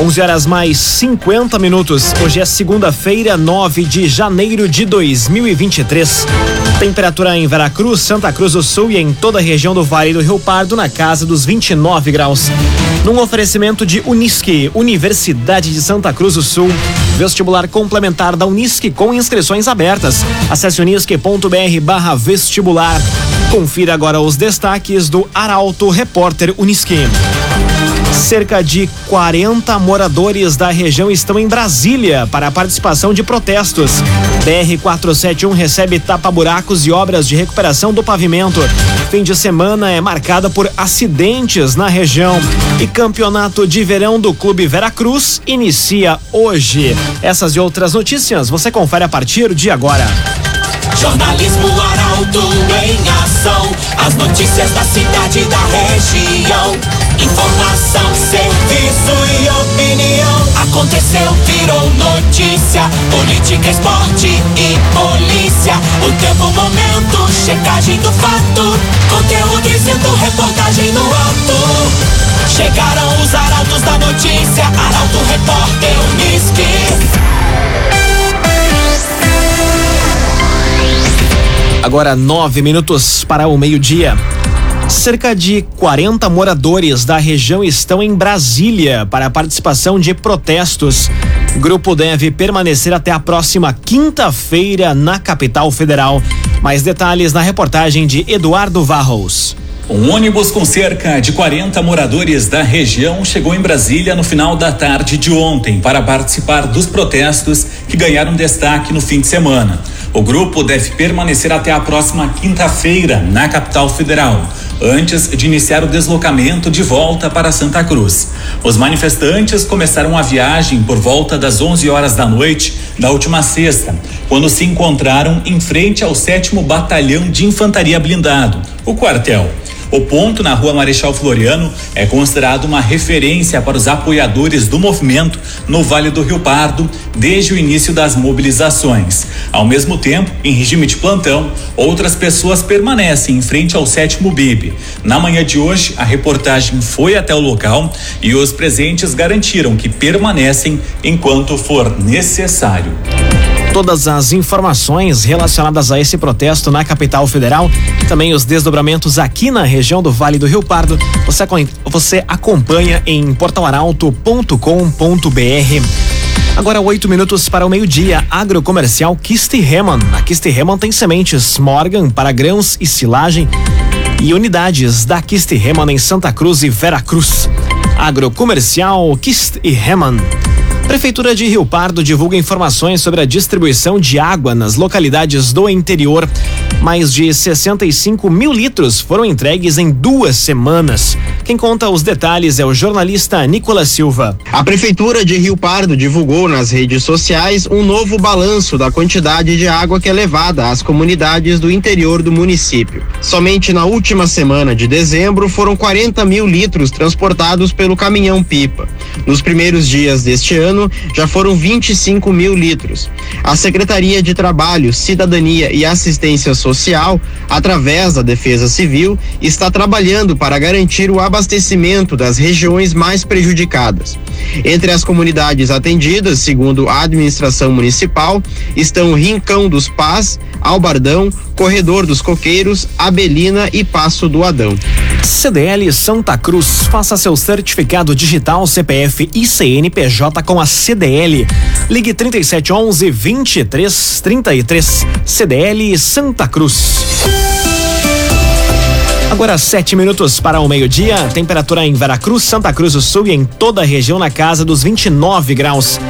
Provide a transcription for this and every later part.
11 horas mais 50 minutos. Hoje é segunda-feira, 9 de janeiro de 2023. Temperatura em Veracruz, Santa Cruz do Sul e em toda a região do Vale do Rio Pardo na casa dos 29 graus. Num oferecimento de Unisque, Universidade de Santa Cruz do Sul. Vestibular complementar da Unisque com inscrições abertas. Acesse unisque.br vestibular. Confira agora os destaques do Arauto Repórter Unisque. Cerca de 40 moradores da região estão em Brasília para a participação de protestos. BR-471 recebe tapa-buracos e obras de recuperação do pavimento. Fim de semana é marcada por acidentes na região. E campeonato de verão do Clube Veracruz inicia hoje. Essas e outras notícias você confere a partir de agora. Jornalismo Arauto em ação. As notícias da cidade e da região. Informação, serviço e opinião. Aconteceu, virou notícia. Política, esporte e polícia. O tempo, momento, checagem do fato. Conteúdo dizendo, reportagem no ato. Chegaram os arautos da notícia. Arauto, repórter, Unisque. Agora nove minutos para o meio-dia. Cerca de 40 moradores da região estão em Brasília para a participação de protestos. O grupo deve permanecer até a próxima quinta-feira na capital federal. Mais detalhes na reportagem de Eduardo Varros. Um ônibus com cerca de 40 moradores da região chegou em Brasília no final da tarde de ontem para participar dos protestos que ganharam destaque no fim de semana. O grupo deve permanecer até a próxima quinta-feira na capital federal, antes de iniciar o deslocamento de volta para Santa Cruz. Os manifestantes começaram a viagem por volta das 11 horas da noite da última sexta, quando se encontraram em frente ao 7 Batalhão de Infantaria Blindado, o quartel. O ponto na rua Marechal Floriano é considerado uma referência para os apoiadores do movimento no Vale do Rio Pardo desde o início das mobilizações. Ao mesmo tempo, em regime de plantão, outras pessoas permanecem em frente ao sétimo BIB. Na manhã de hoje, a reportagem foi até o local e os presentes garantiram que permanecem enquanto for necessário. Todas as informações relacionadas a esse protesto na capital federal, também os desdobramentos aqui na região do Vale do Rio Pardo, você, você acompanha em portalaralto.com.br. Agora oito minutos para o meio-dia. Agrocomercial Kiste Heman. A Kiste Heman tem sementes Morgan para grãos e silagem e unidades da Kiste Heman em Santa Cruz e Veracruz. Agrocomercial Kiste Heman. Prefeitura de Rio Pardo divulga informações sobre a distribuição de água nas localidades do interior. Mais de 65 mil litros foram entregues em duas semanas. Quem conta os detalhes é o jornalista Nicolas Silva. A Prefeitura de Rio Pardo divulgou nas redes sociais um novo balanço da quantidade de água que é levada às comunidades do interior do município. Somente na última semana de dezembro foram 40 mil litros transportados pelo caminhão-pipa. Nos primeiros dias deste ano, já foram 25 mil litros. A Secretaria de Trabalho, Cidadania e Assistência Social, através da Defesa Civil, está trabalhando para garantir o abastecimento das regiões mais prejudicadas. Entre as comunidades atendidas, segundo a administração municipal, estão Rincão dos Pás, Albardão, Corredor dos Coqueiros, Abelina e Passo do Adão. CDL Santa Cruz, faça seu certificado digital CPF e CNPJ com a CDL. Ligue 3711 2333. CDL Santa Cruz. Agora sete minutos para o meio-dia. Temperatura em Veracruz, Santa Cruz do Sul e em toda a região na casa dos 29 graus.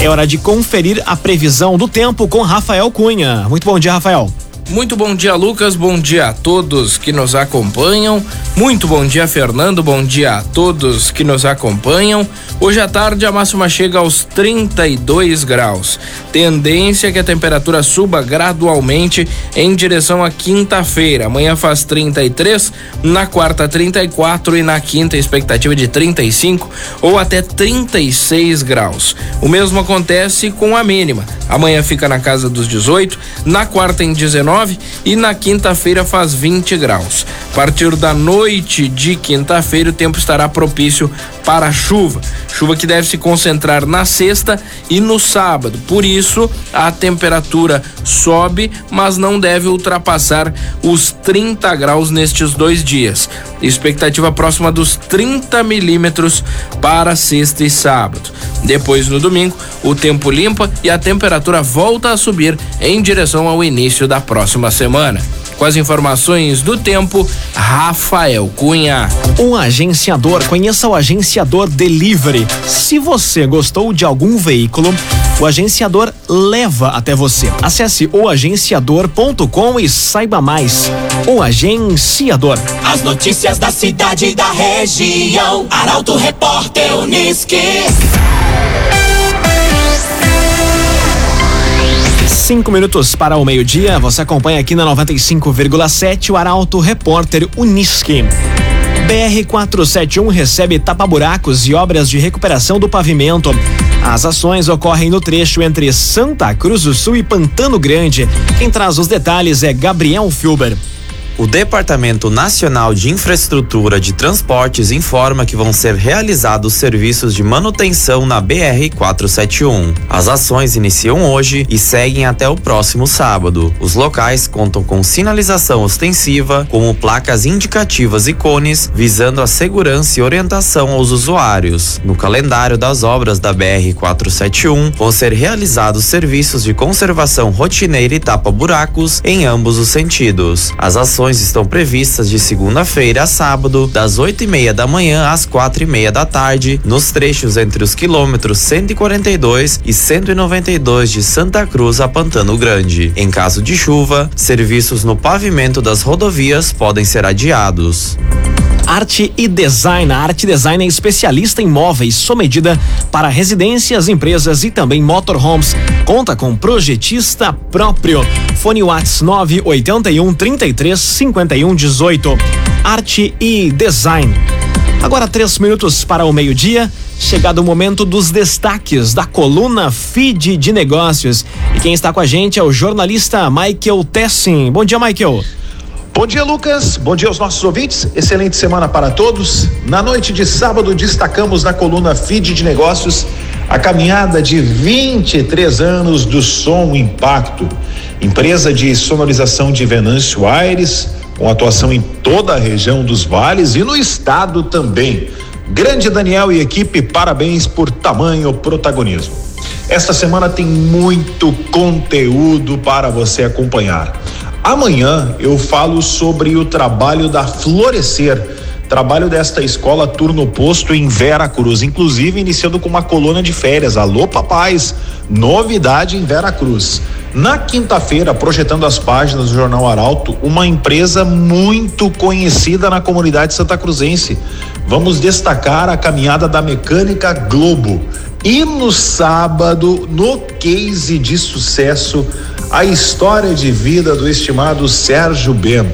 É hora de conferir a previsão do tempo com Rafael Cunha. Muito bom dia, Rafael. Muito bom dia, Lucas. Bom dia a todos que nos acompanham. Muito bom dia, Fernando. Bom dia a todos que nos acompanham. Hoje à tarde a máxima chega aos 32 graus. Tendência é que a temperatura suba gradualmente em direção à quinta-feira. Amanhã faz 33, na quarta 34 e na quinta expectativa de 35 ou até 36 graus. O mesmo acontece com a mínima. Amanhã fica na casa dos 18, na quarta em 19 e na quinta-feira faz 20 graus. A partir da noite de quinta-feira, o tempo estará propício para a chuva. Chuva que deve se concentrar na sexta e no sábado. Por isso, a temperatura sobe, mas não deve ultrapassar os 30 graus nestes dois dias. Expectativa próxima dos 30 milímetros para sexta e sábado. Depois, no domingo, o tempo limpa e a temperatura volta a subir em direção ao início da próxima semana. Com as informações do tempo, Rafael Cunha. Um agenciador, conheça o agenciador Delivery. Se você gostou de algum veículo, o agenciador leva até você. Acesse oagenciador.com e saiba mais. O agenciador. As notícias da cidade e da região. Arauto Repórter Uniski. Cinco minutos para o meio-dia. Você acompanha aqui na 95,7 o Arauto Repórter Uniski. BR-471 recebe tapa-buracos e obras de recuperação do pavimento. As ações ocorrem no trecho entre Santa Cruz do Sul e Pantano Grande. Quem traz os detalhes é Gabriel Filber. O Departamento Nacional de Infraestrutura de Transportes informa que vão ser realizados serviços de manutenção na BR-471. As ações iniciam hoje e seguem até o próximo sábado. Os locais contam com sinalização ostensiva, como placas indicativas e cones, visando a segurança e orientação aos usuários. No calendário das obras da BR-471, vão ser realizados serviços de conservação rotineira e tapa-buracos em ambos os sentidos. As ações estão previstas de segunda-feira a sábado, das 8 e meia da manhã às quatro e meia da tarde, nos trechos entre os quilômetros 142 e 192 de Santa Cruz a Pantano Grande. Em caso de chuva, serviços no pavimento das rodovias podem ser adiados. Arte e Design. A Arte Design é especialista em móveis sob medida para residências, empresas e também motorhomes. Conta com projetista próprio. Fone Whats 981 33 51 18. Arte e Design. Agora três minutos para o meio-dia. Chegado o momento dos destaques da coluna Feed de Negócios. E quem está com a gente é o jornalista Michael Tessin. Bom dia, Michael. Bom dia, Lucas. Bom dia aos nossos ouvintes. Excelente semana para todos. Na noite de sábado, destacamos na coluna Feed de Negócios a caminhada de 23 anos do Som Impacto, empresa de sonorização de Venâncio Aires, com atuação em toda a região dos vales e no estado também. Grande Daniel e equipe, parabéns por tamanho protagonismo. Esta semana tem muito conteúdo para você acompanhar. Amanhã eu falo sobre o trabalho da Florescer, trabalho desta escola turno posto em Vera Cruz, inclusive iniciando com uma coluna de férias. Alô, papais! Novidade em Vera Cruz. Na quinta-feira, projetando as páginas do Jornal Arauto, uma empresa muito conhecida na comunidade santa cruzense. Vamos destacar a caminhada da Mecânica Globo. E no sábado, no case de sucesso, a história de vida do estimado Sérgio Bem.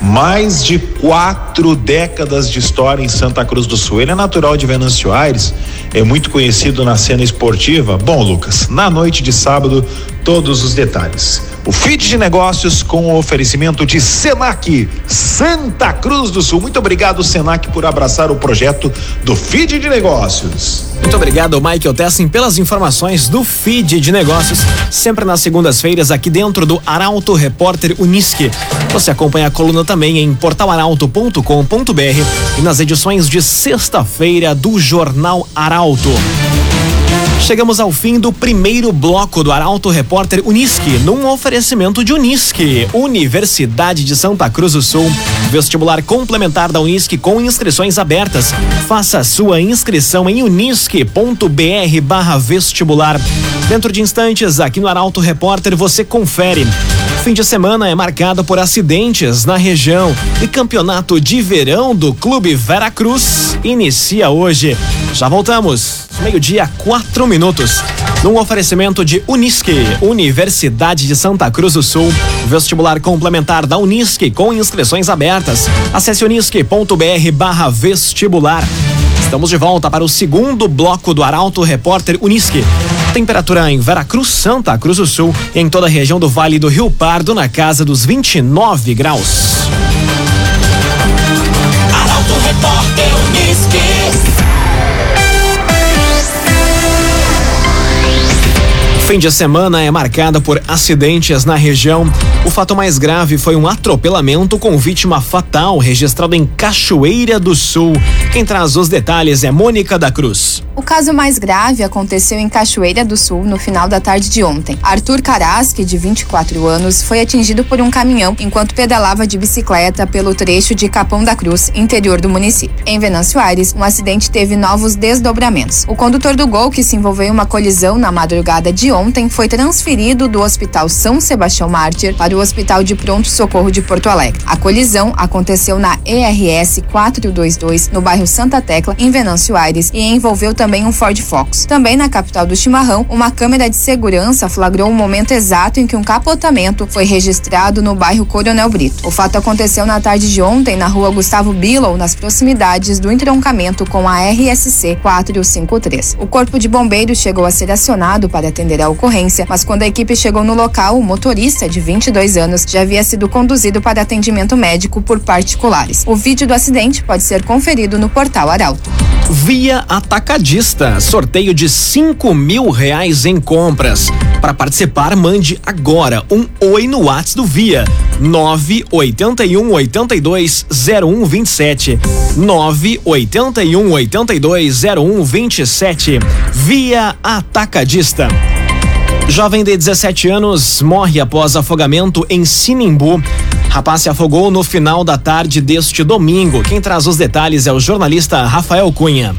Mais de quatro décadas de história em Santa Cruz do Sul. Ele é natural de Venâncio Aires, é muito conhecido na cena esportiva. Bom, Lucas, na noite de sábado, todos os detalhes. O feed de negócios com o oferecimento de Senac, Santa Cruz do Sul. Muito obrigado, Senac, por abraçar o projeto do feed de negócios. Muito obrigado, Michael Tessin, pelas informações do feed de negócios, sempre nas segundas-feiras aqui dentro do Arauto Repórter Unisque. Você acompanha a coluna também em portalaralto.com.br e nas edições de sexta-feira do Jornal Arauto. Chegamos ao fim do primeiro bloco do Arauto Repórter Unisque, num oferecimento de Unisque, Universidade de Santa Cruz do Sul. Vestibular complementar da Unisque com inscrições abertas. Faça sua inscrição em unisque.br vestibular. Dentro de instantes, aqui no Arauto Repórter, você confere. Fim de semana é marcado por acidentes na região e campeonato de verão do Clube Veracruz inicia hoje. Já voltamos. Meio-dia, quatro minutos. Num oferecimento de Unisque, Universidade de Santa Cruz do Sul. Vestibular complementar da Unisque com inscrições abertas. Acesse unisque.br barra vestibular. Estamos de volta para o segundo bloco do Arauto Repórter Unisque. Temperatura em Veracruz, Santa Cruz do Sul, em toda a região do Vale do Rio Pardo, na casa dos 29 graus. repórter Unisque. Fim de semana é marcada por acidentes na região. O fato mais grave foi um atropelamento com vítima fatal registrado em Cachoeira do Sul. Quem traz os detalhes é Mônica da Cruz. O caso mais grave aconteceu em Cachoeira do Sul no final da tarde de ontem. Arthur Carasque, de 24 anos, foi atingido por um caminhão enquanto pedalava de bicicleta pelo trecho de Capão da Cruz, interior do município. Em Venâncio Aires, um acidente teve novos desdobramentos. O condutor do Gol, que se envolveu em uma colisão na madrugada de ontem, foi transferido do Hospital São Sebastião Mártir para o Hospital de Pronto Socorro de Porto Alegre. A colisão aconteceu na ERS 422, no bairro Santa Tecla, em Venâncio Aires, e envolveu também um Ford Focus. Também na capital do chimarrão, uma câmera de segurança flagrou o momento exato em que um capotamento foi registrado no bairro Coronel Brito. O fato aconteceu na tarde de ontem na rua Gustavo Billow, nas proximidades do entroncamento com a RSC 453. O corpo de bombeiros chegou a ser acionado para atender a ocorrência, mas quando a equipe chegou no local, o motorista, de 22 anos, já havia sido conduzido para atendimento médico por particulares. O vídeo do acidente pode ser conferido no portal Arauto. Via Atacadista, sorteio de cinco mil reais em compras. Para participar, mande agora um oi no WhatsApp do Via 981 82 0127 981 82 0127 Via Atacadista. Jovem de 17 anos morre após afogamento em Sinimbu. Rapaz se afogou no final da tarde deste domingo. Quem traz os detalhes é o jornalista Rafael Cunha.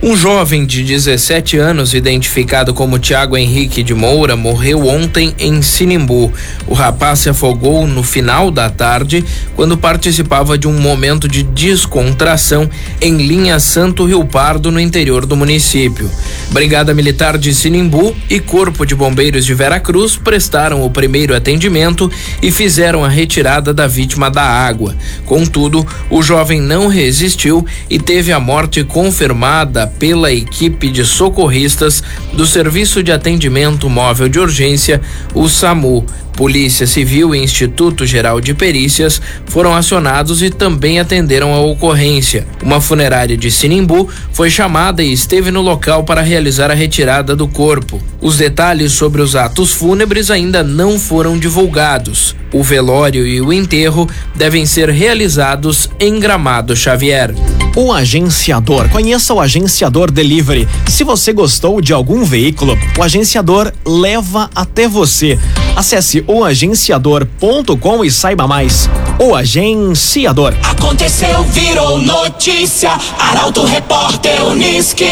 Um jovem de 17 anos, identificado como Tiago Henrique de Moura, morreu ontem em Sinimbu. O rapaz se afogou no final da tarde quando participava de um momento de descontração em linha Santo Rio Pardo, no interior do município. Brigada Militar de Sinimbu e Corpo de Bombeiros de Veracruz prestaram o primeiro atendimento e fizeram a retirada da vítima da água. Contudo, o jovem não resistiu e teve a morte confirmada pela equipe de socorristas do Serviço de Atendimento Móvel de Urgência, o SAMU. Polícia Civil e Instituto Geral de Perícias foram acionados e também atenderam a ocorrência. Uma funerária de Sinimbu foi chamada e esteve no local para realizar a retirada do corpo. Os detalhes sobre os atos fúnebres ainda não foram divulgados. O velório e o enterro devem ser realizados em Gramado Xavier. O agenciador. Conheça o agenciador Delivery. Se você gostou de algum veículo, o agenciador leva até você. Acesse oagenciador.com e saiba mais. O Agenciador. Aconteceu, virou notícia. Arauto Repórter Unisque.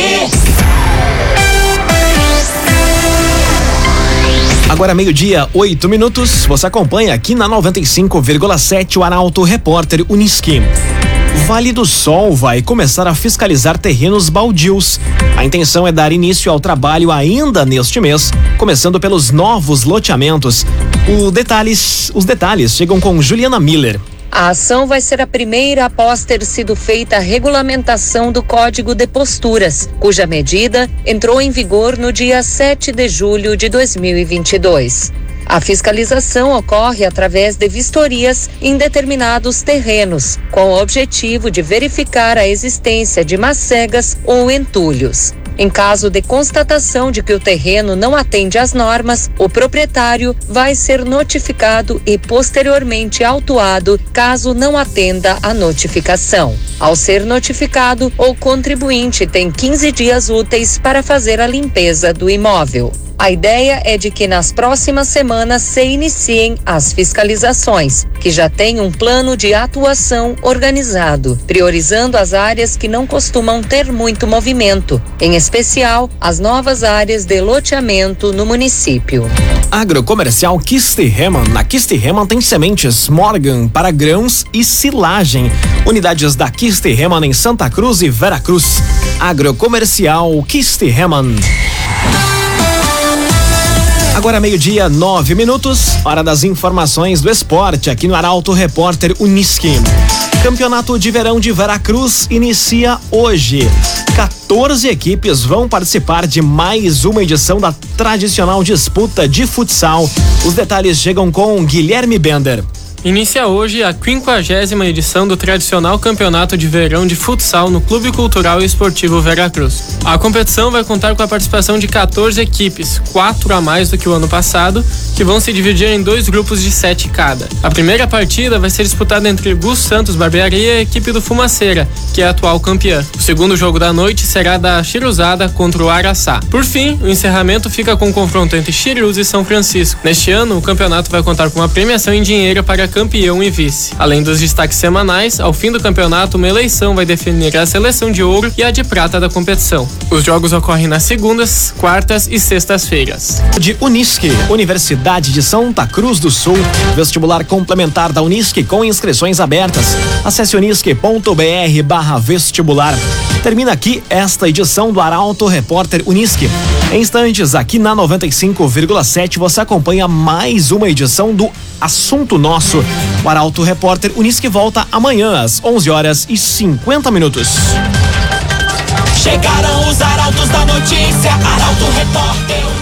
Agora meio-dia, oito minutos. Você acompanha aqui na 95,7 o Arauto Repórter Uniski. Vale do Sol vai começar a fiscalizar terrenos baldios. A intenção é dar início ao trabalho ainda neste mês, começando pelos novos loteamentos. O detalhes, os detalhes chegam com Juliana Miller. A ação vai ser a primeira após ter sido feita a regulamentação do Código de Posturas, cuja medida entrou em vigor no dia 7 de julho de 2022. A fiscalização ocorre através de vistorias em determinados terrenos, com o objetivo de verificar a existência de macegas ou entulhos. Em caso de constatação de que o terreno não atende às normas, o proprietário vai ser notificado e posteriormente autuado caso não atenda à notificação. Ao ser notificado, o contribuinte tem 15 dias úteis para fazer a limpeza do imóvel. A ideia é de que nas próximas semanas se iniciem as fiscalizações, que já têm um plano de atuação organizado, priorizando as áreas que não costumam ter muito movimento, em especial as novas áreas de loteamento no município. Agrocomercial Kistihemann. Na Kistihemann tem sementes Morgan para grãos e silagem. Unidades da Kistihemann em Santa Cruz e Veracruz. Agrocomercial Kistihemann. Agora meio-dia, nove minutos, hora das informações do esporte aqui no Arauto Repórter Uniski. Campeonato de Verão de Veracruz inicia hoje. 14 equipes vão participar de mais uma edição da tradicional disputa de futsal. Os detalhes chegam com Guilherme Bender. Inicia hoje a 50 edição do tradicional Campeonato de Verão de Futsal no Clube Cultural e Esportivo Veracruz. A competição vai contar com a participação de 14 equipes, quatro a mais do que o ano passado, que vão se dividir em dois grupos de sete cada. A primeira partida vai ser disputada entre Gus Santos Barbearia e a equipe do Fumaceira, que é a atual campeã. O segundo jogo da noite será da Chiruzada contra o Araçá. Por fim, o encerramento fica com o confronto entre Chirus e São Francisco. Neste ano, o campeonato vai contar com uma premiação em dinheiro para campeão e vice. Além dos destaques semanais, ao fim do campeonato, uma eleição vai definir a seleção de ouro e a de prata da competição. Os jogos ocorrem nas segundas, quartas e sextas-feiras. De Unisque, Universidade de Santa Cruz do Sul, vestibular complementar da Unisque com inscrições abertas. Acesse unisque.br vestibular. Termina aqui esta edição do Arauto Repórter Unisque. Em instantes, aqui na 95,7 você acompanha mais uma edição do Assunto Nosso. O Arauto Repórter Unisque volta amanhã às 11 horas e 50 minutos. Chegaram os arautos da notícia, Arauto Repórter.